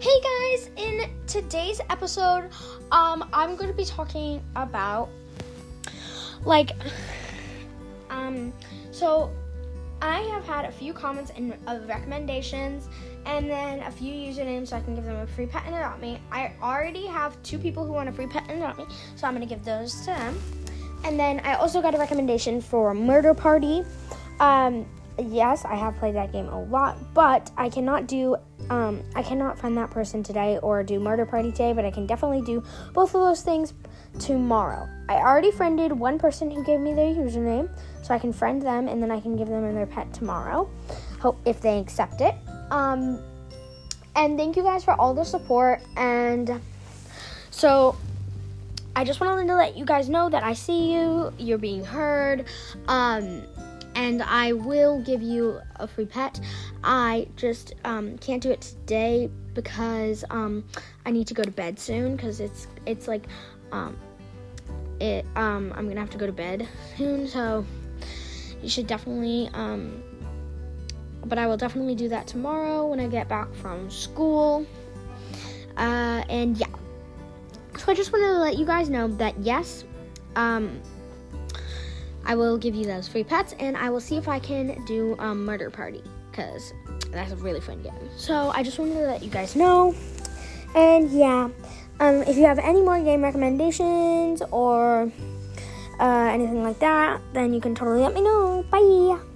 Hey guys, in today's episode, um, I'm going to be talking about like, um, so I have had a few comments and uh, recommendations, and then a few usernames so I can give them a free pet and adopt me. I already have two people who want a free pet and adopt me, so I'm going to give those to them. And then I also got a recommendation for Murder Party. Um, yes, I have played that game a lot, but I cannot do um, I cannot find that person today or do murder party today, but I can definitely do both of those things tomorrow. I already friended one person who gave me their username, so I can friend them and then I can give them their pet tomorrow. Hope if they accept it. Um, and thank you guys for all the support. And so I just wanted to let you guys know that I see you, you're being heard. Um, and I will give you a free pet. I just um, can't do it today because um, I need to go to bed soon because it's it's like um, it um, I'm gonna have to go to bed soon. So you should definitely um, but I will definitely do that tomorrow when I get back from school. Uh, and yeah. So I just wanted to let you guys know that yes, um, I will give you those free pets, and I will see if I can do a Murder Party because that's a really fun game. So I just wanted to let you guys know, and yeah, um, if you have any more game recommendations or uh, anything like that, then you can totally let me know. Bye.